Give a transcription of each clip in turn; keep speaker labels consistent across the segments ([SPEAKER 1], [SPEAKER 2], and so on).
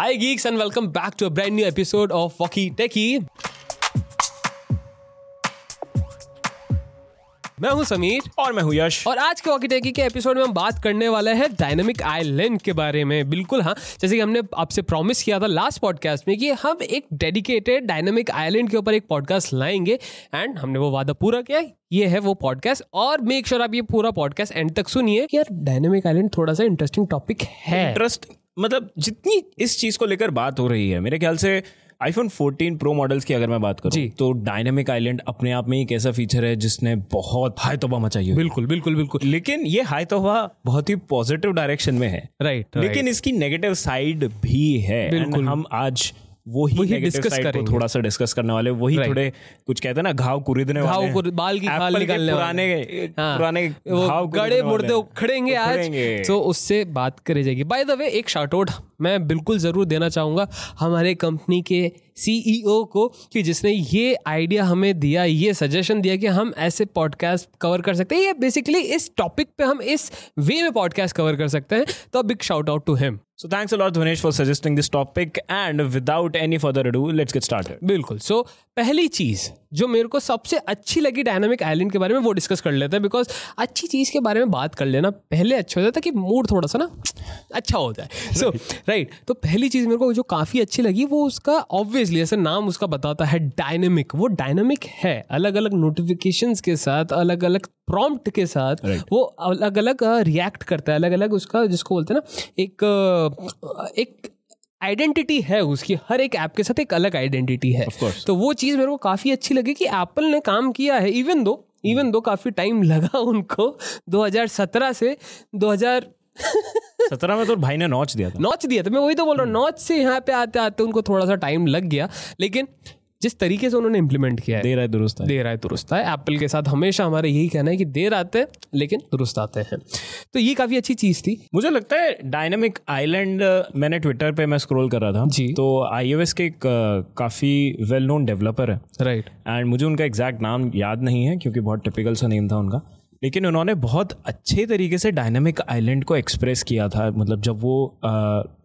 [SPEAKER 1] Hi, geeks, and welcome back to a brand new episode of Walkie Techie. मैं हूँ समीर।
[SPEAKER 2] और मैं हूँ यश।
[SPEAKER 1] और आज के वॉकी टेकी के एपिसोड में हम बात करने वाले हैं डायनामिक आइलैंड के बारे में। बिल्कुल हाँ। जैसे कि हमने आपसे प्रॉमिस किया था लास्ट पॉडकास्ट में कि हम एक डेडिकेटेड डायनामिक आइलैंड के ऊपर एक पॉडकास्ट लाएँगे। एंड हमने वो वादा पूरा किया। ये है वो पॉडकास्ट और मेक श्योर sure आप ये पूरा पॉडकास्ट एंड तक सुनिए। यार डायनामिक आइलैंड थोड़ा सा इंटरेस्टिंग टॉपिक है।
[SPEAKER 2] इंटरेस्ट मतलब जितनी इस चीज़ को लेकर बात हो रही है मेरे ख्याल से आईफोन 14 प्रो मॉडल्स की अगर मैं बात करूँ तो डायनेमिक आइलैंड अपने आप में एक ऐसा फीचर है जिसने बहुत हाई तोबा मचाई है
[SPEAKER 1] बिल्कुल बिल्कुल बिल्कुल।
[SPEAKER 2] लेकिन ये हाई तोबा बहुत ही पॉजिटिव डायरेक्शन में है।
[SPEAKER 1] राइट
[SPEAKER 2] लेकिन इसकी नेगेटिव साइड भी है। बिल्कुल। हम आज वो ही डिस्कस करेंगे। थोड़ा सा डिस्कस करने वाले वही थोड़े कुछ कहते हैं ना घाव कुरिदने
[SPEAKER 1] घाव बाल की खाल निकालने
[SPEAKER 2] पुराने हाँ, पुराने घाव
[SPEAKER 1] गड़े मुर्दे उखड़ेंगे आज। तो उससे बात करी जाएगी। बाय द वे एक शार्ट आउट मैं बिल्कुल ज़रूर देना चाहूँगा हमारे कंपनी के सीईओ e को कि जिसने ये आइडिया हमें दिया ये सजेशन दिया कि हम ऐसे पॉडकास्ट कवर कर सकते हैं। ये बेसिकली इस टॉपिक पे हम इस वे में पॉडकास्ट कवर कर सकते हैं। तो big shout out to him
[SPEAKER 2] So thanks a lot Dhanesh for suggesting this topic. And without any further ado let's get started.
[SPEAKER 1] बिल्कुल। सो so, पहली चीज़ जो मेरे को सबसे अच्छी लगी डायनामिक आइलैंड के बारे में वो डिस्कस कर लेते हैं। बिकॉज़ अच्छी चीज़ के बारे में बात कर लेना पहले अच्छा हो जाता है कि मूड थोड़ा सा ना अच्छा हो। जाए सो राइट तो पहली चीज़ मेरे को जो काफ़ी अच्छी लगी वो उसका ऑब्वियसली ऐसे नाम उसका बताता है डायनेमिक वो डायनेमिक है। अलग अलग नोटिफिकेशन के साथ अलग अलग प्रॉम्प्ट के साथ right. वो अलग अलग रिएक्ट करता है अलग अलग उसका जिसको बोलते हैं ना एक एक आइडेंटिटी है उसकी हर एक ऐप के साथ एक अलग आइडेंटिटी है। तो वो चीज़ मेरे को काफ़ी अच्छी लगी कि एप्पल ने काम किया है इवन दो इवन दो काफ़ी टाइम लगा उनको 2017 से 2000
[SPEAKER 2] सत्रह में तो भाई ने नॉच दिया था।
[SPEAKER 1] नॉच दिया था मैं वही तो बोल रहा हूँ नॉच से यहाँ पे आते आते उनको थोड़ा सा टाइम लग गया लेकिन जिस तरीके से उन्होंने इम्प्लीमेंट किया है।
[SPEAKER 2] देर आए दुरुस्त है
[SPEAKER 1] देर आए दुरुस्त है एप्पल के साथ हमेशा हमारे यही कहना है कि देर आते हैं लेकिन दुरुस्त आते हैं। तो ये काफ़ी अच्छी चीज़ थी।
[SPEAKER 2] मुझे लगता है डायनेमिक आइलैंड मैंने ट्विटर पे मैं स्क्रोल कर रहा था। जी। तो आई के एक काफ़ी वेल नोन डेवलपर है।
[SPEAKER 1] राइट
[SPEAKER 2] एंड मुझे उनका एग्जैक्ट नाम याद नहीं है क्योंकि बहुत टिपिकल सा नेम था उनका। लेकिन उन्होंने बहुत अच्छे तरीके से डायनेमिक आइलैंड को एक्सप्रेस किया था। मतलब जब वो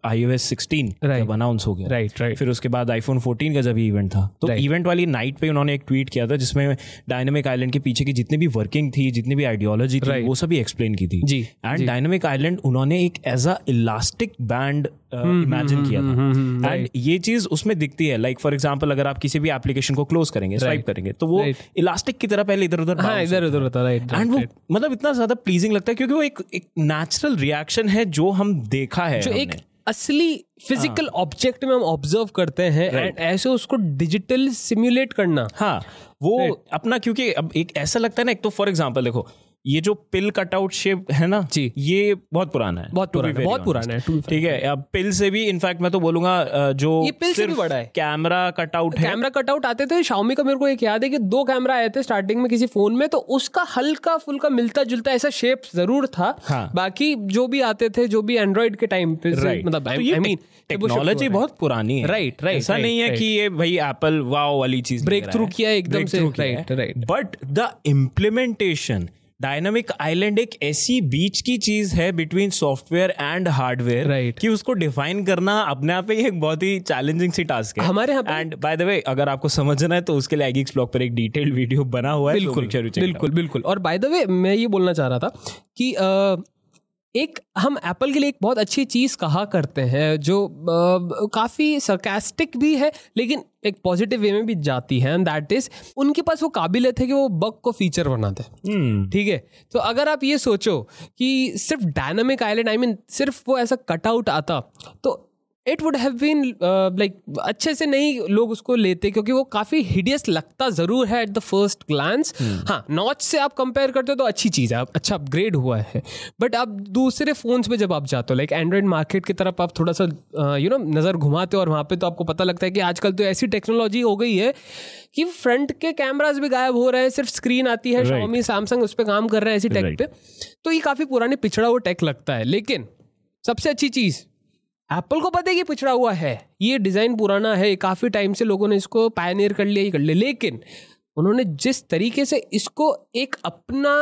[SPEAKER 2] आई ओ एस सिक्सटीन जब अनाउंस हो गया।
[SPEAKER 1] राइट राइट
[SPEAKER 2] फिर उसके बाद आईफोन फोर्टीन का जब इवेंट था तो इवेंट वाली नाइट पे उन्होंने एक ट्वीट किया था जिसमें डायनेमिक आइलैंड के पीछे की जितनी भी वर्किंग थी जितनी भी आइडियोलॉजी थी वो सभी एक्सप्लेन की थी।
[SPEAKER 1] जी
[SPEAKER 2] एंड डायनेमिक आइलैंड उन्होंने एक as a elastic band imagine किया था। एंड हम्म, हम्म, ये चीज़ उसमें दिखती है। लाइक फॉर एग्ज़ाम्पल अगर आप किसी भी एप्लीकेशन को क्लोज करेंगे स्वाइप करेंगे तो वो इलास्टिक की तरह पहले इधर उधर
[SPEAKER 1] हाँ, इधर उधर होता है।
[SPEAKER 2] एंड वो मतलब इतना ज़्यादा प्लीजिंग लगता है क्योंकि वो एक एक नेचुरल रिएक्शन है जो हम देखा है
[SPEAKER 1] जो हमने. एक असली फ़िज़िकल ऑब्जेक्ट हाँ। में हम ऑब्ज़र्व करते हैं एंड ऐसे उसको डिजिटल सिम्युलेट करना
[SPEAKER 2] हाँ वो right. अपना क्योंकि अब एक ऐसा लगता है ना एक तो फॉर एग्ज़ाम्पल देखो ये जो पिल कटआउट शेप है ना
[SPEAKER 1] जी।
[SPEAKER 2] ये बहुत पुराना है।
[SPEAKER 1] बहुत पुराना बहुत पुराना है
[SPEAKER 2] ठीक है अब पिल से भी इनफैक्ट मैं तो बोलूँगा जो
[SPEAKER 1] ये पिल से भी बड़ा है।
[SPEAKER 2] कैमरा कटआउट है।
[SPEAKER 1] कैमरा कटआउट आते थे शाओमी का मेरे को एक याद है कि दो कैमरा आए थे स्टार्टिंग में किसी फ़ोन में तो उसका हल्का फुल्का मिलता जुलता ऐसा शेप ज़रूर था। हाँ. बाकी जो भी आते थे जो भी एंड्रॉइड के टाइम पे मतलब आई मीन
[SPEAKER 2] टेक्नोलॉजी बहुत पुरानी है।
[SPEAKER 1] राइट राइट
[SPEAKER 2] ऐसा नहीं है कि ये भाई एप्पल वाओ वाली चीज़
[SPEAKER 1] ब्रेक थ्रू किया एकदम से।
[SPEAKER 2] Right right but the implementation dynamic island एक ऐसी बीच की चीज़ है between software and hardware
[SPEAKER 1] right
[SPEAKER 2] कि उसको डिफाइन करना अपने आप ही एक बहुत ही चैलेंजिंग सी टास्क है।
[SPEAKER 1] हमारे यहाँ
[SPEAKER 2] एंड बाय द वे अगर आपको समझना है तो उसके लिए एगिक्स ब्लॉग पर एक डिटेल्ड वीडियो बना हुआ है
[SPEAKER 1] बिल्कुल बिल्कुल बिल्कुल। और बाय द वे मैं ये बोलना चाह रहा था कि एक हम एप्पल के लिए एक बहुत अच्छी चीज़ कहा करते हैं जो काफ़ी सरकास्टिक भी है लेकिन एक पॉजिटिव वे में भी जाती है एंड दैट इज़ उनके पास वो काबिलियत है कि वो बग को फीचर बना दे
[SPEAKER 2] hmm.
[SPEAKER 1] ठीक है तो अगर आप ये सोचो कि सिर्फ़ डायनामिक आइलैंड आई मीन सिर्फ़ वो ऐसा कटआउट आता तो it would have been like अच्छे से नहीं लोग उसको लेते क्योंकि वो काफ़ी हिडियस लगता ज़रूर है एट द फ़र्स्ट ग्लांस हाँ नॉच से आप कंपेयर करते हो तो अच्छी चीज़ है अच्छा अपग्रेड हुआ है. बट आप दूसरे फ़ोन्स में जब आप जाते हो लाइक एंड्रॉइड मार्केट की तरफ़ आप थोड़ा सा यू नो नज़र घुमाते हो और वहाँ पे तो आपको पता लगता है कि आजकल तो ऐसी टेक्नोलॉजी हो गई है कि फ्रंट के कैमराज भी गायब हो रहे हैं सिर्फ़ स्क्रीन आती है शॉमी सैमसंग उस पर काम कर रहे हैं ऐसी टेक पे. तो ये काफ़ी पुरानी पिछड़ा हुआ टेक लगता है. लेकिन सबसे अच्छी चीज़ एप्पल को पता है कि पिछड़ा हुआ है। ये डिज़ाइन पुराना है काफ़ी टाइम से लोगों ने इसको पायनियर कर लिया ही कर लिया। लेकिन उन्होंने जिस तरीके से इसको एक अपना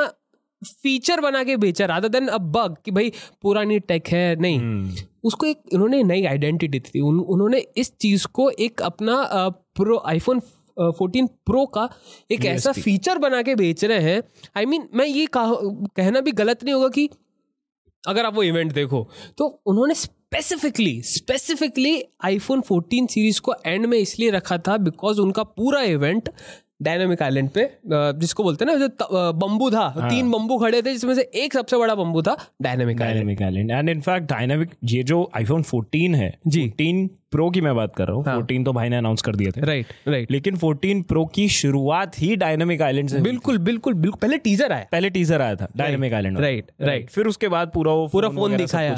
[SPEAKER 1] फीचर बना के बेचा रादर देन अ बग कि भाई पुरानी टेक है नहीं। उसको एक उन्होंने नई आइडेंटिटी थी उन, उन्होंने इस चीज़ को एक अपना प्रो आईफोन फोर्टीन प्रो का एक ऐसा फीचर बना के बेच रहे हैं। आई I मीन mean, मैं ये कहना भी गलत नहीं होगा कि अगर आप वो इवेंट देखो तो उन्होंने स्पेसिफिकली स्पेसिफिकली आईफोन 14 सीरीज़ को एंड में इसलिए रखा था बिकॉज़ उनका पूरा इवेंट डायनामिक आइलैंड पे जिसको बोलते हैं ना जो बम्बू था। हाँ. तीन बम्बू खड़े थे जिसमें से एक सबसे बड़ा बम्बू था dynamic
[SPEAKER 2] dynamic island and in fact dynamic ये जो आईफोन 14 है जी। 14 प्रो की मैं बात कर रहा हूँ। हाँ. 14 तो भाई ने अनाउंस कर दिए थे।
[SPEAKER 1] राइट राइट
[SPEAKER 2] लेकिन 14 प्रो की शुरुआत ही डायनामिक आइलैंड से
[SPEAKER 1] बिल्कुल बिल्कुल बिल्कुल। पहले टीजर आया।
[SPEAKER 2] पहले टीजर आया था डायनामिक आइलैंड
[SPEAKER 1] राइट राइट
[SPEAKER 2] फिर उसके बाद पूरा वो
[SPEAKER 1] पूरा फ़ोन दिखाया।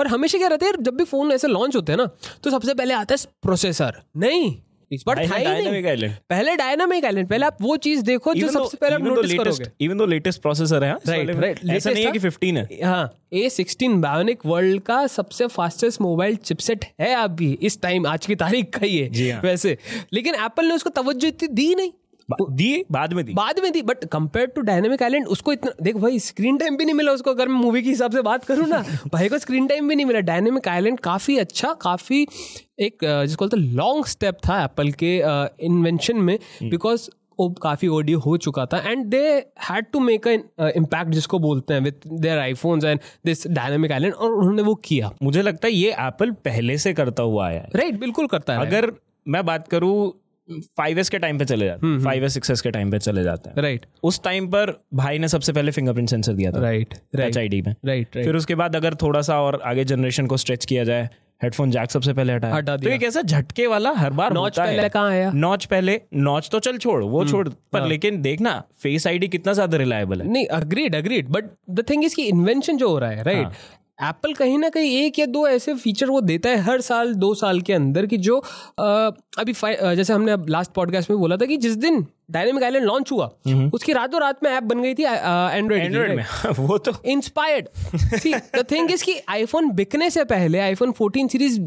[SPEAKER 1] और हमेशा क्या रहता है जब भी फ़ोन ऐसे लॉन्च होते हैं ना तो सबसे पहले आता है प्रोसेसर नहीं बट डायनामिक आइलैंड पहले डायनामिक आइलैंड पहले आप वो चीज़ देखो जो सबसे पहले आप नोटिस करोगे
[SPEAKER 2] इवन दो लेटेस्ट प्रोसेसर है राइट राइट ऐसा नहीं है कि 15 है
[SPEAKER 1] हाँ A16 बायोनिक वर्ल्ड का सबसे फास्टेस्ट मोबाइल चिपसेट है अभी इस टाइम आज की तारीख का ही है हाँ। वैसे। लेकिन एप्पल ने उसको तवज्जो इतनी दी नहीं।
[SPEAKER 2] दी बाद में दी।
[SPEAKER 1] बाद में दी but compare to dynamic island उसको इतना देख भाई स्क्रीन टाइम भी नहीं मिला उसको अगर मैं मूवी के हिसाब से बात करूँ ना भाई को स्क्रीन टाइम भी नहीं मिला। डायनेमिक आइलैंड काफ़ी अच्छा काफ़ी एक जिसको बोलते लॉन्ग स्टेप था एप्पल के इन्वेंशन में बिकॉज़ वो काफ़ी ऑडियो हो चुका था and they had to make a impact जिसको बोलते हैं with their iPhones and this dynamic island और उन्होंने वो किया।
[SPEAKER 2] मुझे लगता है ये एप्पल पहले से करता हुआ आया है।
[SPEAKER 1] राइट right, बिल्कुल करता है।
[SPEAKER 2] अगर मैं बात करूँ फाइव एस के टाइम पे चले जाते हैं। फाइव एस सिक्स एस के टाइम पे चले जाते हैं।
[SPEAKER 1] राइट
[SPEAKER 2] उस टाइम पर भाई ने सबसे पहले फिंगरप्रिंट सेंसर दिया था।
[SPEAKER 1] राइट
[SPEAKER 2] राइट आई डी में।
[SPEAKER 1] राइट
[SPEAKER 2] फिर उसके बाद अगर थोड़ा सा और आगे जनरेशन को स्ट्रेच किया जाए हेडफोन जैक सबसे पहले हटाया।
[SPEAKER 1] हटा
[SPEAKER 2] दिया तो एक ऐसा झटके वाला हर बार
[SPEAKER 1] नॉच पहले कहाँ आया?
[SPEAKER 2] नॉच पहले नॉच तो चल छोड़ वो हम्म, छोड़। पर हाँ. लेकिन देखना फेस आईडी कितना ज़्यादा रिलायबल है।
[SPEAKER 1] नहीं agreed agreed but the thing is की इन्वेंशन जो हो रहा है राइट हाँ. एप्पल कहीं ना कहीं एक या दो ऐसे फीचर वो देता है हर साल दो साल के अंदर कि जो आ, अभी जैसे हमने अब लास्ट पॉडकास्ट में बोला था कि जिस दिन डायनेमिक आइलैंड लॉन्च हुआ। उसकी रातों रात में ऐप बन गई थी एंड्रॉइड
[SPEAKER 2] एंड्रॉइड में वो तो।
[SPEAKER 1] इंस्पायर्ड द थिंग इज़ कि आईफोन बिकने से पहले आईफोन 14 सीरीज़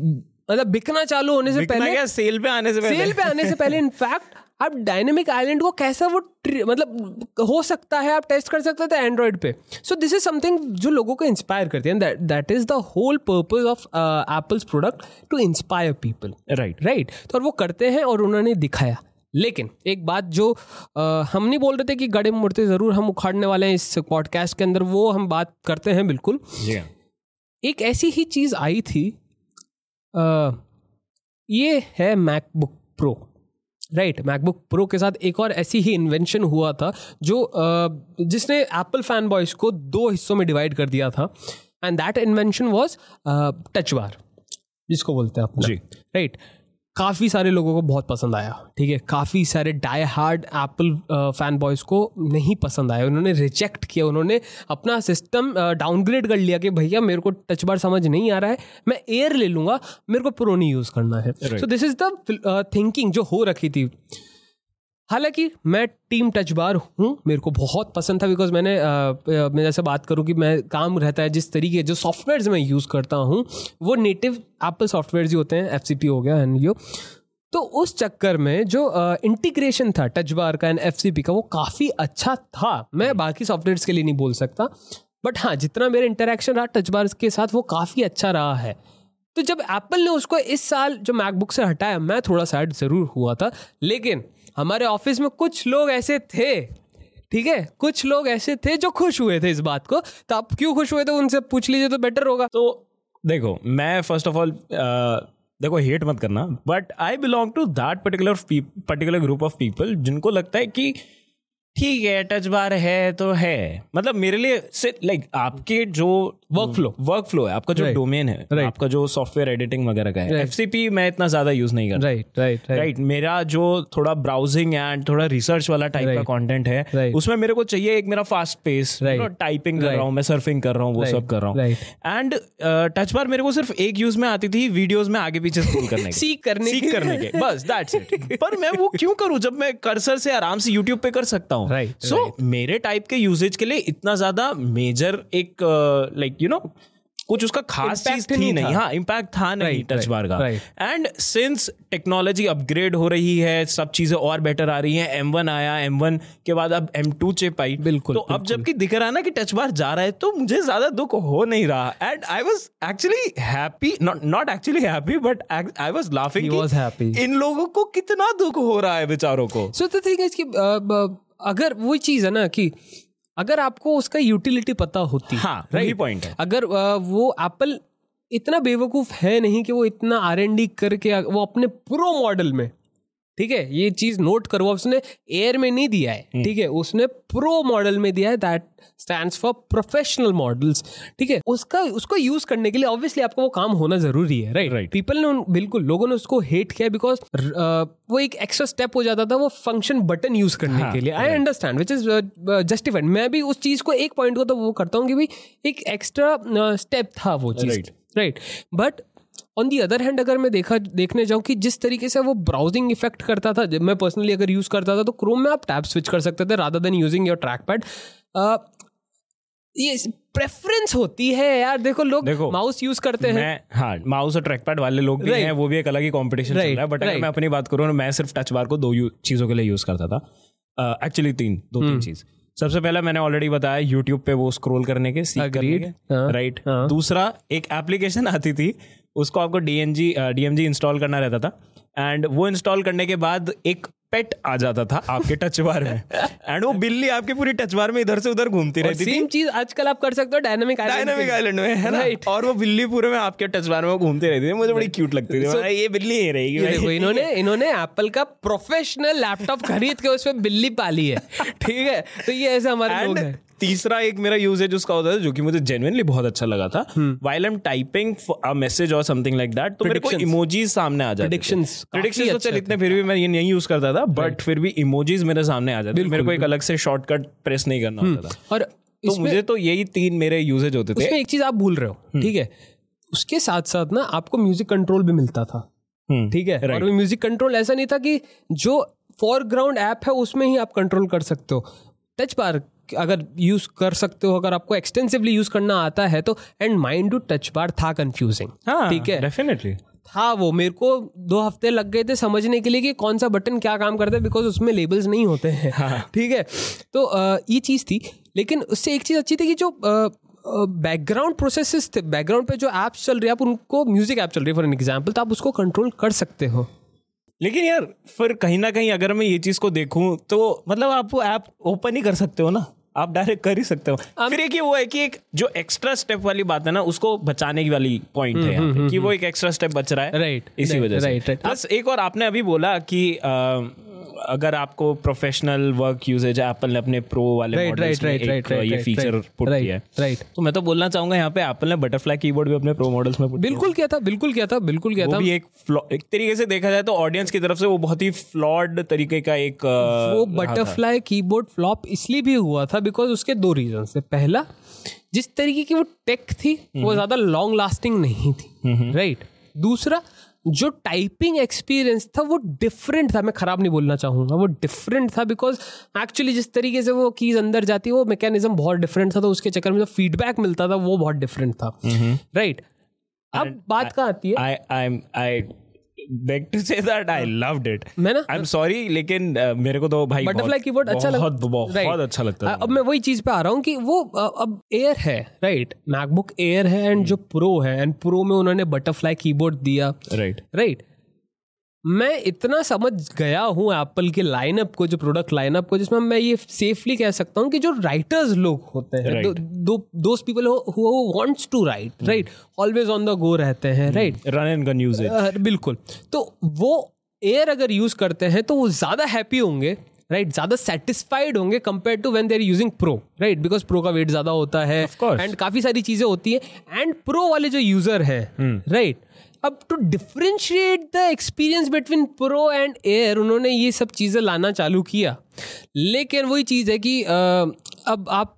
[SPEAKER 1] मतलब बिकना चालू होने से पहले
[SPEAKER 2] सेल पे आने से पहले।
[SPEAKER 1] सेल पे आने से पहले इनफैक्ट आप डायनेमिक आइलैंड को कैसा वो मतलब हो सकता है आप टेस्ट कर सकते थे एंड्रॉइड पे। सो दिस इज़ समथिंग जो लोगों को इंस्पायर करती है that is the whole purpose of Apple's product to inspire people
[SPEAKER 2] right
[SPEAKER 1] right तो और वो करते हैं और उन्होंने दिखाया। लेकिन एक बात जो आ, uh, हम नहीं बोल रहे थे कि गड़े मुड़ते ज़रूर हम उखाड़ने वाले हैं इस पॉडकास्ट के अंदर वो हम बात करते हैं बिल्कुल।
[SPEAKER 2] Yeah.
[SPEAKER 1] एक ऐसी ही चीज़ आई थी आ, uh, ये है MacBook Pro right MacBook Pro के साथ एक और ऐसी ही इन्वेंशन हुआ था जो जिसने एप्पल फ़ैन बॉयज़ को दो हिस्सों में डिवाइड कर दिया था and that invention was touch bar जिसको बोलते हैं आप जी। राइट काफ़ी सारे लोगों को बहुत पसंद आया ठीक है? काफ़ी सारे die hard Apple fan boys को नहीं पसंद आया। उन्होंने रिजेक्ट किया उन्होंने अपना सिस्टम डाउनग्रेड कर लिया कि भैया मेरे को टच बार समझ नहीं आ रहा है मैं एयर ले लूँगा मेरे को प्रो नहीं यूज़ करना है। So this is the thinking जो हो रखी थी। हालाँकि मैं टीम टच बार हूँ, मेरे को बहुत पसंद था बिकॉज़ मैंने मैं जैसे बात करूँ कि मैं काम रहता है जिस तरीके, जो सॉफ्टवेयर्स मैं यूज़ करता हूँ, वो नेटिव एप्पल सॉफ्टवेयर ही होते हैं एफसीपी हो गया एंड यो। तो उस चक्कर में जो इंटीग्रेशन था टच बार का एंड एफसीपी का, वो काफ़ी अच्छा था। मैं बाकी सॉफ्टवेयर के लिए नहीं बोल सकता बट हाँ जितना मेरा इंटरेक्शन रहा टच बार के साथ, वो काफ़ी अच्छा रहा है। तो जब एप्पल ने उसको इस साल जो मैकबुक से हटाया, मैं थोड़ा सैड ज़रूर हुआ था, लेकिन हमारे ऑफ़िस में कुछ लोग ऐसे थे, ठीक है? कुछ लोग ऐसे थे जो खुश हुए थे इस बात को। तो आप क्यों खुश हुए थे? उनसे पूछ लीजिए तो बेटर होगा।
[SPEAKER 2] तो देखो, मैं फ़र्स्ट ऑफ़ ऑल देखो हेट मत करना but I belong to that particular particular group of people जिनको लगता है कि ठीक है टच बार है तो है। मतलब मेरे लिए लाइक आपके जो
[SPEAKER 1] वर्क फ्लो
[SPEAKER 2] वर्क फ्लो है आपका जो डोमेन है right. आपका जो सॉफ्टवेयर एडिटिंग वगैरह का है एफसीपी मैं इतना ज़्यादा यूज़ नहीं करता।
[SPEAKER 1] राइट राइट
[SPEAKER 2] राइट मेरा जो थोड़ा ब्राउजिंग एंड थोड़ा रिसर्च वाला टाइप का कंटेंट है right. उसमें मेरे को चाहिए एक मेरा फास्ट पेस टाइपिंग कर रहा हूँ मैं सर्फिंग कर रहा हूँ वो सब कर रहा हूँ। एंड टच बार मेरे को सिर्फ़ एक यूज़ में आती थी वीडियोज़ में आगे पीछे स्क्रॉल करने
[SPEAKER 1] सीख करने
[SPEAKER 2] सीख करने के। बस दैट्स इट पर मैं वो क्यों करूँ जब मैं कर्सर से आराम से यूट्यूब पे कर सकता हूँ?
[SPEAKER 1] राइट
[SPEAKER 2] सो मेरे टाइप के यूजेज के लिए इतना ज़्यादा मेजर एक लाइक यू नो कुछ उसका खास चीज़ थी
[SPEAKER 1] नहीं
[SPEAKER 2] नहीं। हाँ इम्पैक्ट था नहीं
[SPEAKER 1] Right,
[SPEAKER 2] टच बार का। एंड सिंस टेक्नोलॉजी अपग्रेड हो रही है सब चीज़ें और बेटर आ रही हैं एम वन आया एम वन के बाद अब एम टू चिप आई।
[SPEAKER 1] बिल्कुल,
[SPEAKER 2] तो अब जबकि दिख रहा है ना कि टच बार जा रहा है तो मुझे ज़्यादा दुख हो नहीं रहा। And I was actually happy not not actually happy but I was laughing. इन लोगों को कितना दुख हो रहा है बेचारों को।
[SPEAKER 1] सो द थिंग इज़ कि ब- अगर वही चीज़ है ना कि अगर आपको उसका यूटिलिटी पता होती
[SPEAKER 2] हाँ राइट पॉइंट है।
[SPEAKER 1] अगर वो एप्पल इतना बेवकूफ़ है नहीं कि वो इतना आर एन डी करके वो अपने प्रो मॉडल में ठीक है ये चीज़ नोट करो उसने एयर में नहीं दिया है ठीक है उसने प्रो मॉडल में दिया है that stand for professional models ठीक है उसका उसको यूज़ करने के लिए ऑब्वियसली आपको वो काम होना ज़रूरी है राइट
[SPEAKER 2] Right.
[SPEAKER 1] पीपल ने उन- बिल्कुल लोगों ने उसको हेट किया बिकॉज़ वो एक एक्स्ट्रा स्टेप हो जाता था वो फ़ंक्शन बटन यूज़ करने
[SPEAKER 2] हाँ,
[SPEAKER 1] के लिए I understand which is justified मैं भी उस चीज़ को एक पॉइंट को तो वो करता हूँ कि भाई एक एक्स्ट्रा स्टेप था वो चीज़ right but on the other hand अगर मैं देखा देखने जाऊँ कि जिस तरीके से वो ब्राउजिंग इफ़ेक्ट करता था जब मैं पर्सनली अगर यूज़ करता था तो क्रोम में आप टैब स्विच कर सकते थे rather than using your trackpad ये प्रेफरेंस होती है यार देखो लोग
[SPEAKER 2] देखो,
[SPEAKER 1] माउस यूज़ करते हैं
[SPEAKER 2] हाँ माउस और ट्रैक पैड वाले लोग भी
[SPEAKER 1] Right.
[SPEAKER 2] हैं वो भी एक अलग ही कंपटीशन चल रहा है बट अगर मैं अपनी बात करूँ ना मैं सिर्फ़ टच बार को दो चीज़ों के लिए यूज़ करता था एक्चुअली तीन दो
[SPEAKER 1] हम्म।
[SPEAKER 2] तीन चीज़ सबसे पहला मैंने ऑलरेडी बताया यूट्यूब पे वो स्क्रॉल करने के सीख करने
[SPEAKER 1] Agreed. हाँ,
[SPEAKER 2] के राइट
[SPEAKER 1] हाँ।
[SPEAKER 2] दूसरा एक एप्लीकेशन आती थी उसको आपको डीएनजी डीएमजी इंस्टॉल करना रहता था। एंड वो इंस्टॉल करने के बाद एक पेट आ जाता था आपके टच बार में। एंड वो बिल्ली आपकी पूरी टच बार में इधर से उधर घूमती रहती थी।
[SPEAKER 1] सेम चीज़ आजकल आप कर सकते हो डायनामिक
[SPEAKER 2] डायनामिक आइलैंड में है ना?
[SPEAKER 1] Right.
[SPEAKER 2] और वो बिल्ली पूरे में आपके टच बार में घूमती रहती थी। मुझे बड़ी क्यूट लगती थी। मैंने, ये बिल्ली ही रहेगी
[SPEAKER 1] देखो इन्होंने इन्होंने एप्पल का प्रोफेशनल लैपटॉप खरीद के उसमें बिल्ली पाली है। ठीक है? तो ये ऐसे हमारे लोग हैं।
[SPEAKER 2] तीसरा एक मेरा यूजेज उसका होता था जो कि मुझे जेन्युइनली बहुत अच्छा लगा था। While I'm typing a message और समथिंग लाइक दैट तो मेरे को इमोजीज सामने आ जाते प्रिडिक्शन तो चल इतने फिर भी मैं ये नहीं यूज़ करता था बट फिर भी इमोजीज मेरे सामने आ जाते मेरे को एक अलग से शॉर्टकट प्रेस नहीं करना होता था।
[SPEAKER 1] और
[SPEAKER 2] तो मुझे तो यही तीन मेरे यूजेज होते थे।
[SPEAKER 1] एक चीज़ आप भूल रहे हो ठीक है? उसके साथ साथ ना आपको म्यूज़िक कंट्रोल भी मिलता था।
[SPEAKER 2] हम्म,
[SPEAKER 1] ठीक है? और म्यूज़िक कंट्रोल ऐसा नहीं था कि जो फोरग्राउंड ऐप है उसमें ही आप कंट्रोल कर सकते हो। टच बार अगर यूज़ कर सकते हो अगर आपको एक्सटेंसिवली यूज़ करना आता है तो and mind to touch bar था कंफ्यूजिंग
[SPEAKER 2] हाँ
[SPEAKER 1] ठीक है?
[SPEAKER 2] डेफिनेटली
[SPEAKER 1] था वो। मेरे को दो हफ़्ते लग गए थे समझने के लिए कि कौन सा बटन क्या काम करता है बिकॉज़ उसमें लेबल्स नहीं होते हैं। ठीक है? तो ये चीज़ थी। लेकिन उससे एक चीज़ अच्छी थी कि जो बैकग्राउंड प्रोसेसेस थे बैकग्राउंड पे जो ऐप्स चल रही है आप उनको म्यूज़िक ऐप चल रही है फॉर एन एग्ज़ाम्पल तो आप उसको कंट्रोल कर सकते हो।
[SPEAKER 2] लेकिन यार फिर कहीं ना कहीं अगर मैं ये चीज़ को देखूँ तो मतलब आप वो ऐप ओपन ही कर सकते हो ना? आप डायरेक्ट कर ही सकते हो। फिर एक ये वो है कि एक जो एक्स्ट्रा स्टेप वाली बात है ना उसको बचाने की वाली पॉइंट है यहाँ पे, कि वो एक एक्स्ट्रा स्टेप बच रहा है
[SPEAKER 1] राइट
[SPEAKER 2] इसी वजह से।
[SPEAKER 1] राइट बस
[SPEAKER 2] प्लस एक और आपने अभी बोला कि अगर आपको प्रोफेशनल वर्क यूजेज है एप्पल ने अपने प्रो वाले
[SPEAKER 1] Right, right, right, right, right,
[SPEAKER 2] ये फीचर पुट किया है।
[SPEAKER 1] right.
[SPEAKER 2] तो मैं तो बोलना चाहूँगा यहाँ पे एप्पल ने बटरफ्लाई कीबोर्ड भी अपने प्रो मॉडल्स में
[SPEAKER 1] बिल्कुल किया था बिल्कुल किया था बिल्कुल किया था।
[SPEAKER 2] एक एक तरीके से देखा जाए तो ऑडियंस की तरफ़ से वो बहुत ही फ्लॉड तरीके का एक
[SPEAKER 1] वो बटरफ्लाई कीबोर्ड फ्लॉप इसलिए भी हुआ था बिकॉज़ उसके दो रीजन से पहला जिस तरीके की वो टेक थी वो ज़्यादा लॉन्ग लास्टिंग नहीं थी। राइट दूसरा जो टाइपिंग एक्सपीरियंस था वो डिफरेंट था। मैं खराब नहीं बोलना चाहूँगा वो डिफरेंट था बिकॉज़ एक्चुअली जिस तरीके से वो कीज अंदर जाती है वो मैकेनिज्म बहुत डिफरेंट था तो उसके चक्कर में जो फीडबैक मिलता था वो बहुत डिफरेंट था। Right right? अब बात कहाँ आती है?
[SPEAKER 2] To say that I loved that I loved it.
[SPEAKER 1] मैं ना
[SPEAKER 2] आई एम सॉरी लेकिन uh, मेरे को तो भाई
[SPEAKER 1] बटरफ्लाई
[SPEAKER 2] की
[SPEAKER 1] कीबोर्ड अच्छा
[SPEAKER 2] बहुत बहुत
[SPEAKER 1] Right.
[SPEAKER 2] अच्छा लगता है।
[SPEAKER 1] अब मैं वही चीज़ पे आ रहा हूँ कि वो अब एयर है राइट मैकबुक एयर है एंड जो प्रो है एंड प्रो में उन्होंने बटरफ्लाई कीबोर्ड दिया।
[SPEAKER 2] राइट
[SPEAKER 1] राइट मैं इतना समझ गया हूँ एप्पल के लाइनअप को जो प्रोडक्ट लाइनअप को जिसमें मैं ये सेफली कह सकता हूँ कि जो राइटर्स लोग होते हैं
[SPEAKER 2] Right.
[SPEAKER 1] Though those people who wants to right right always on the go रहते हैं right
[SPEAKER 2] run and gun use
[SPEAKER 1] बिल्कुल। तो वो एयर अगर यूज़ करते हैं तो वो ज़्यादा हैप्पी होंगे राइट ज़्यादा सेटिस्फाइड होंगे compare to when they're using Pro right because Pro का वेट ज़्यादा होता है एंड काफ़ी सारी चीज़ें होती है। एंड प्रो वाले जो यूज़र हैं राइट अब to differentiate the experience between Pro and Air उन्होंने ये सब चीज़ें लाना चालू किया। लेकिन वही चीज़ है कि अब आप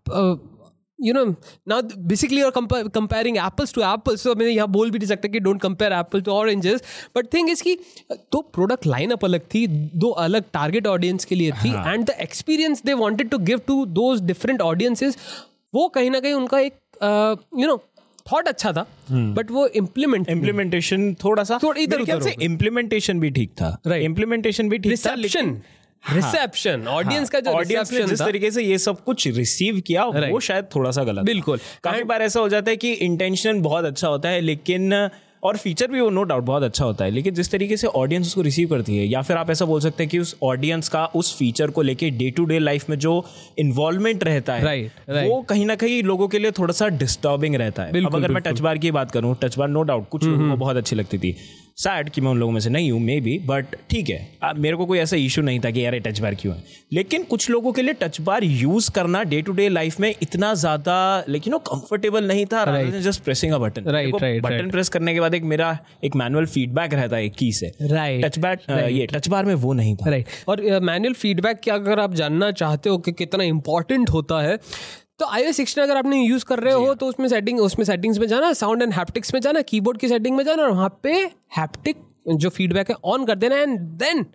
[SPEAKER 1] यू नो नाउ बेसिकली और कंपेयरिंग एप्पल्स टू एप्पल्स तो मैं यहाँ बोल भी नहीं सकता कि don't compare Apple to oranges but thing is कि दो प्रोडक्ट लाइनअप अलग थी दो अलग टारगेट ऑडियंस के लिए थी and the experience they wanted to give to those different audiences वो कहीं ना कहीं उनका एक यू नो थॉट अच्छा था बट वो इम्प्लीमेंट
[SPEAKER 2] इम्प्लीमेंटेशन थोड़ा सा
[SPEAKER 1] थोड़ा इधर
[SPEAKER 2] ख्याल
[SPEAKER 1] उधर
[SPEAKER 2] से इम्प्लीमेंटेशन भी ठीक था।
[SPEAKER 1] राइट
[SPEAKER 2] इम्प्लीमेंटेशन भी ठीक था
[SPEAKER 1] रिसेप्शन
[SPEAKER 2] लेकिन
[SPEAKER 1] रिसेप्शन ऑडियंस का जो
[SPEAKER 2] ऑडियंस ने
[SPEAKER 1] रिसेप्शन
[SPEAKER 2] जिस तरीके से ये सब कुछ रिसीव किया वो शायद थोड़ा सा गलत
[SPEAKER 1] बिल्कुल।
[SPEAKER 2] काफ़ी बार ऐसा हो जाता है कि इंटेंशन बहुत अच्छा होता है लेकिन और फीचर भी वो नो डाउट बहुत अच्छा होता है लेकिन जिस तरीके से ऑडियंस उसको रिसीव करती है या फिर आप ऐसा बोल सकते हैं कि उस ऑडियंस का उस फीचर को लेके डे टू डे लाइफ में जो इन्वॉल्वमेंट रहता है राइट
[SPEAKER 1] Right, right.
[SPEAKER 2] वो कहीं ना कहीं लोगों के लिए थोड़ा सा डिस्टर्बिंग रहता है। अब अगर मैं टच बार की बात करूँ टच बार नो डाउट कुछ लोगों को बहुत अच्छी लगती थी। सैड कि मैं उन लोगों में से नहीं हूँ मे बी बट ठीक है। आ, मेरे को कोई ऐसा इशू नहीं था कि यार टच बार क्यों है। लेकिन कुछ लोगों के लिए टच बार यूज़ करना डे टू डे लाइफ में इतना ज़्यादा लेकिन वो कंफर्टेबल नहीं था। Just pressing a button
[SPEAKER 1] Right, right,
[SPEAKER 2] button press करने के बाद एक मेरा एक मैनुअल फीडबैक रहता है एक की से।
[SPEAKER 1] Right,
[SPEAKER 2] टच बार ये टच बार में वो नहीं था।
[SPEAKER 1] राइट और मैनुअल फीडबैक क्या अगर आप जानना चाहते हो कि कितना इंपॉर्टेंट होता है तो आई सिक्सटीन अगर आपने यूज़ कर रहे हो तो उसमें सेटिंग उसमें सेटिंग्स में जाना साउंड एंड हैप्टिक्स में जाना कीबोर्ड की सेटिंग में जाना और वहाँ पे हैप्टिक जो फीडबैक है ऑन कर देना एंड देन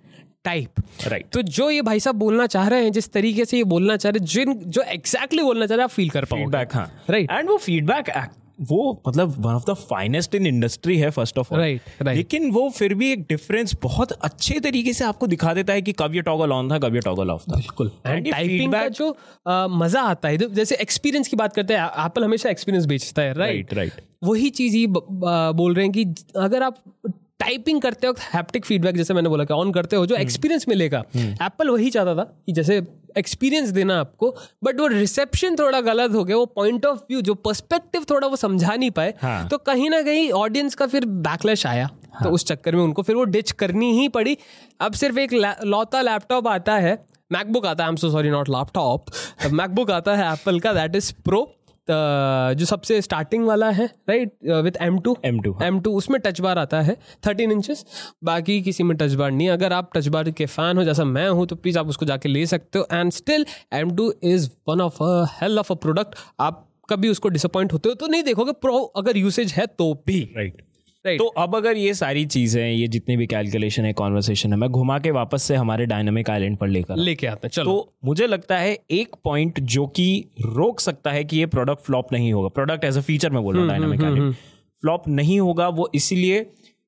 [SPEAKER 1] टाइप
[SPEAKER 2] राइट
[SPEAKER 1] तो जो ये भाई साहब बोलना चाह रहे हैं जिस तरीके से ये बोलना चाह रहे हैं जिन जो एग्जैक्टली बोलना चाह रहे हैं आप फील कर पाओ
[SPEAKER 2] फीडबैक हाँ।
[SPEAKER 1] Right.
[SPEAKER 2] एंड वो फीडबैक वो मतलब one of the finest in industry है फ़र्स्ट ऑफ़ ऑल
[SPEAKER 1] right.
[SPEAKER 2] लेकिन वो फिर भी एक डिफरेंस बहुत अच्छे तरीके से आपको दिखा देता है कि कब ये टॉगल ऑन था कब ये टॉगल ऑफ़ था
[SPEAKER 1] बिल्कुल
[SPEAKER 2] एंड
[SPEAKER 1] टाइपिंग का जो आ, मज़ा आता है जैसे एक्सपीरियंस की बात करते हैं एप्पल हमेशा एक्सपीरियंस बेचता है राइट
[SPEAKER 2] right.
[SPEAKER 1] वही चीज़ ही ब- बोल रहे हैं कि अगर आप टाइपिंग करते वक्त हैप्टिक फीडबैक जैसे मैंने बोला कि ऑन करते हो जो एक्सपीरियंस मिलेगा। एप्पल वही चाहता था कि जैसे एक्सपीरियंस देना आपको बट वो रिसेप्शन थोड़ा गलत हो गया वो पॉइंट ऑफ़ व्यू जो पर्सपेक्टिव थोड़ा वो समझा नहीं पाए
[SPEAKER 2] हाँ।
[SPEAKER 1] तो कहीं ना कहीं ऑडियंस का फिर बैकलैश आया। हाँ. तो उस चक्कर में उनको फिर वो डिच करनी ही पड़ी। अब सिर्फ़ एक ला- लौता लैपटॉप आता है मैकबुक आता है I am so sorry not laptop MacBook आता है एप्पल का दैट इज़ प्रो जो सबसे स्टार्टिंग वाला है right with M two
[SPEAKER 2] M two
[SPEAKER 1] M two उसमें टच बार आता है थर्टीन इंचेस बाकी किसी में टच बार नहीं। अगर आप टच बार के फ़ैन हो जैसा मैं हूँ तो प्लीज़ आप उसको जाके ले सकते हो। And still M two is one of a hell of a product आप कभी उसको डिसअपॉइंट होते हो तो नहीं देखोगे प्रो अगर यूसेज है तो भी।
[SPEAKER 2] राइट
[SPEAKER 1] राइट
[SPEAKER 2] तो अब अगर ये सारी चीज़ें ये जितनी भी कैलकुलेशन है कॉन्वर्सेशन है मैं घुमा के वापस से हमारे डायनामिक आइलैंड पर लेकर
[SPEAKER 1] लेके आते हैं चलो।
[SPEAKER 2] तो मुझे लगता है एक पॉइंट जो कि रोक सकता है कि ये प्रोडक्ट फ्लॉप नहीं होगा। प्रोडक्ट एज अ फीचर में बोल रहा हूँ डायनामिक आइलैंड फ्लॉप नहीं होगा वो इसलिए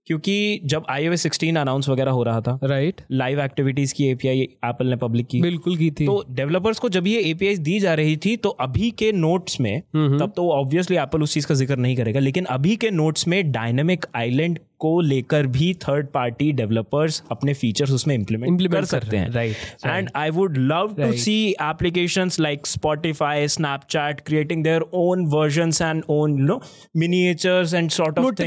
[SPEAKER 2] क्योंकि जब आई ओ सिक्सटीन अनाउंस वगैरह हो रहा था
[SPEAKER 1] राइट
[SPEAKER 2] लाइव एक्टिविटीज़ की एपीआई एप्पल ने पब्लिक की।
[SPEAKER 1] बिल्कुल की थी।
[SPEAKER 2] तो डेवलपर्स को जब ये एपीआई दी जा रही थी तो अभी के नोट्स में तब तो ऑब्वियसली एप्पल उस चीज़ का ज़िक्र नहीं करेगा लेकिन अभी के नोट्स में डायनेमिक आइलैंड को लेकर भी थर्ड पार्टी डेवलपर्स अपने फीचर्स उसमें इंप्लीमेंट
[SPEAKER 1] Implement
[SPEAKER 2] कर सकते हैं।
[SPEAKER 1] Right
[SPEAKER 2] and I would love to see applications like Spotify Snapchat creating their own versions and own no miniatures and sort of
[SPEAKER 1] of a thing.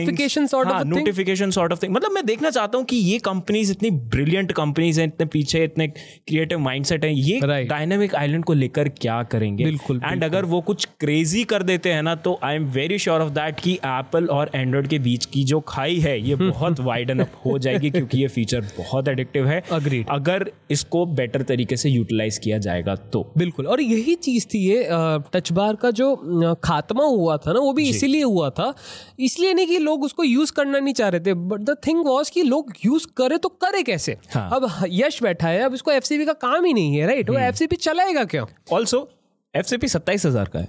[SPEAKER 2] Notification sort of thing मतलब मैं देखना चाहता हूँ कि ये कंपनीज़ इतनी ब्रिलियंट कंपनीज़ हैं इतने पीछे इतने क्रिएटिव माइंडसेट हैं। ये
[SPEAKER 1] Right.
[SPEAKER 2] डायनामिक आइलैंड को लेकर क्या करेंगे?
[SPEAKER 1] बिल्कुल,
[SPEAKER 2] एंड अगर वो कुछ क्रेजी कर देते हैं ना तो I am very sure of that कि एप्पल और एंड्रॉइड के बीच की जो खाई है ये बहुत वाइडन अप हो जाएगी क्योंकि ये फीचर बहुत एडिक्टिव है।
[SPEAKER 1] Agreed.
[SPEAKER 2] अगर इसको बेटर तरीके से यूटिलाइज किया जाएगा तो।
[SPEAKER 1] बिल्कुल। और यही चीज़ थी ये टच बार का जो खात्मा हुआ था ना वो भी इसीलिए हुआ था। इसलिए नहीं कि लोग उसको यूज़ करना नहीं चाह रहे थे बट द थिंग वॉज़ कि लोग यूज़ करे तो करे कैसे?
[SPEAKER 2] हाँ।
[SPEAKER 1] अब यश बैठा है अब इसको एफसीबी का काम ही नहीं है राइट वो एफसीबी चलाएगा क्या?
[SPEAKER 2] ऑल्सो एफ़ सी पी सत्ताईस हज़ार का है।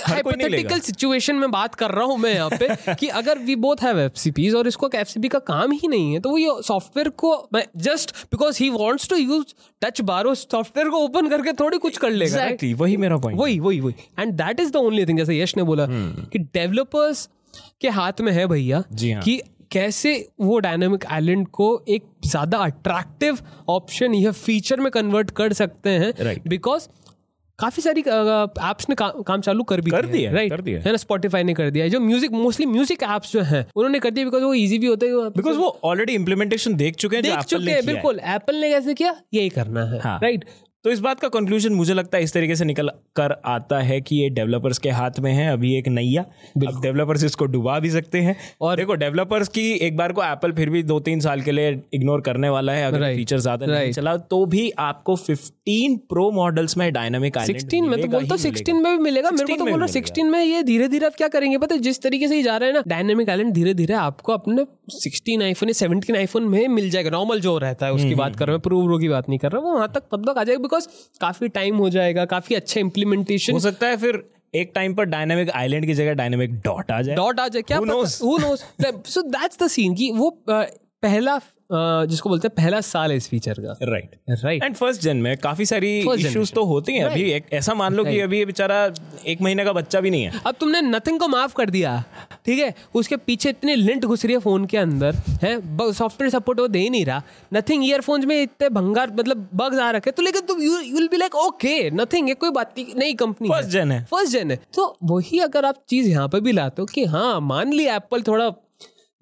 [SPEAKER 1] हाइपोथेटिकल सिचुएशन में बात कर रहा हूँ मैं यहाँ पे कि अगर वी बोथ हैव एफसीपीज और इसको एफसीपी का काम ही नहीं है तो वो ये सॉफ्टवेयर को मैं just because he wants to use touch bar उस सॉफ्टवेयर को ओपन करके थोड़ी कुछ कर लेगा exactly,
[SPEAKER 2] right? वही मेरा पॉइंट
[SPEAKER 1] वही वही वही and that is the only thing जैसे यश ने बोला hmm. कि डेवलपर्स के हाथ में है भैया
[SPEAKER 2] हाँ।
[SPEAKER 1] कि कैसे वो डायनामिक आइलैंड को एक ज़्यादा अट्रैक्टिव ऑप्शन या फीचर में कन्वर्ट कर सकते हैं बिकॉज़ Right. काफ़ी सारी एप्स ने का, काम चालू कर भी
[SPEAKER 2] कर दिया है,
[SPEAKER 1] राइट
[SPEAKER 2] कर दिया है।
[SPEAKER 1] है ना स्पॉटिफाई ने कर दिया है। जो म्यूज़िक मोस्टली म्यूज़िक एप्स जो हैं उन्होंने कर दिया बिकॉज़ वो इजी भी होता है
[SPEAKER 2] बिकॉज़ वो ऑलरेडी इम्प्लीमेंटेशन देख चुके हैं
[SPEAKER 1] देख
[SPEAKER 2] Apple
[SPEAKER 1] चुके हैं बिल्कुल। एप्पल ने कैसे किया? यही करना है
[SPEAKER 2] हाँ।
[SPEAKER 1] राइट
[SPEAKER 2] तो इस बात का कंक्लूजन मुझे लगता है इस तरीके से निकल कर आता है कि ये डेवलपर्स के हाथ में है अभी एक नैया। अब डेवलपर्स इसको डुबा भी सकते हैं। और देखो डेवलपर्स की एक बार को एप्पल फिर भी दो तीन साल के लिए इग्नोर करने वाला है अगर फीचर ज़्यादा नहीं चला तो भी आपको 15 प्रो मॉडल्स में डायनामिक
[SPEAKER 1] सिक्सटीन में तो बोलता सिक्सटीन में भी मिलेगा। मेरे को तो बोल रहा सिक्सटीन में ये धीरे धीरे आप क्या करेंगे? पता है जिस तरीके से जा रहा है ना डायनेमिक आइलैंड धीरे धीरे आपको अपने सिक्सटीन आईफोन या सेवनटीन आईफोन में मिल जाएगा। नॉर्मल जो रहता है उसकी बात कर रहा हूँ प्रो प्रो की बात नहीं कर रहा हूँ वहाँ तक तब तक आ जाएगा। बिकॉज़ काफ़ी टाइम हो जाएगा काफ़ी अच्छा इम्प्लीमेंटेशन
[SPEAKER 2] हो सकता है फिर एक टाइम पर डायनामिक आइलैंड की जगह डायनामिक डॉट आ जाए।
[SPEAKER 1] डॉट आ जाए क्या who knows so that's the scene कि वो uh, पहला जिसको बोलते हैं पहला साल है इस फीचर का।
[SPEAKER 2] राइट
[SPEAKER 1] राइट
[SPEAKER 2] एंड फ़र्स्ट जन में काफ़ी सारी इश्यूज़ तो होती हैं अभी। एक ऐसा मान लो कि अभी ये बेचारा एक महीने का बच्चा भी नहीं है।
[SPEAKER 1] अब तुमने नथिंग को माफ़ कर दिया ठीक है? उसके पीछे इतनी लिंट घुस रही है फ़ोन के अंदर है? सॉफ्टवेयर सपोर्ट वो दे ही नहीं रहा। नथिंग ईयरफोन्स में इतने भंगार मतलब बग्स आ रखे तो लेकिन तुम you will be like okay nothing है कोई बात नहीं नई कंपनी
[SPEAKER 2] फ़र्स्ट जन है।
[SPEAKER 1] फ़र्स्ट जन है। तो वही अगर आप चीज़ यहाँ पे भी लाते हो कि हाँ मान लिया एप्पल थोड़ा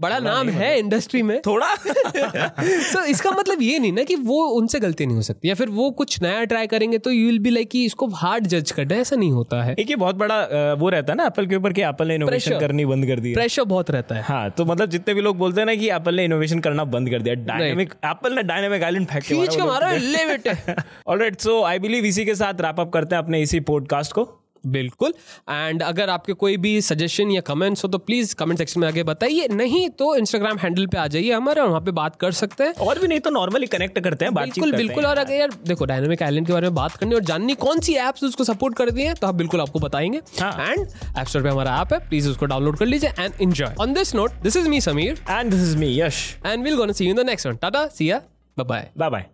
[SPEAKER 1] बड़ा नाम है इंडस्ट्री में।
[SPEAKER 2] थोड़ा।
[SPEAKER 1] सो so, इसका मतलब ये नहीं ना कि वो उनसे गलती नहीं हो सकती या फिर वो कुछ नया ट्राई करेंगे तो यू विल बी लाइक कि इसको हार्ड जज करना है ऐसा नहीं होता है।
[SPEAKER 2] एक ये बहुत बड़ा वो रहता है ना एप्पल के ऊपर कि एप्पल ने इनोवेशन करनी बंद कर दी
[SPEAKER 1] प्रेशर बहुत रहता है।
[SPEAKER 2] हाँ तो मतलब जितने भी लोग बोलते हैं ना कि एप्पल ने इनोवेशन करना बंद कर दिया डायनामिक एप्पल ने डायनामिक आइलैंड फेंक के
[SPEAKER 1] खींच के मारा ले बेटे
[SPEAKER 2] ऑलराइट सो आई बिलीव इसी के साथ रैप अप करते हैं अपने इसी पॉडकास्ट को।
[SPEAKER 1] बिल्कुल। एंड अगर आपके कोई भी सजेशन या कमेंट्स हो तो प्लीज़ कमेंट सेक्शन में आके बताइए। नहीं तो इंस्टाग्राम हैंडल पे आ जाइए हमारे और वहाँ पे बात कर सकते हैं।
[SPEAKER 2] और भी नहीं तो नॉर्मली कनेक्ट करते हैं
[SPEAKER 1] बिल्कुल
[SPEAKER 2] करते
[SPEAKER 1] बिल्कुल।
[SPEAKER 2] हैं।
[SPEAKER 1] और अगर यार देखो डायनामिक आइलैंड के बारे में बात करनी और जाननी कौन सी एप्स उसको सपोर्ट कर दी है तो हम बिल्कुल आपको बताएँगे। एंड एप स्टोर पे हमारा ऐप है प्लीज़ उसको डाउनलोड कर लीजिए and enjoy on this note this is me Sameer
[SPEAKER 2] and this is me Yash
[SPEAKER 1] and will gonna see you in the next one tata see bye
[SPEAKER 2] bye bye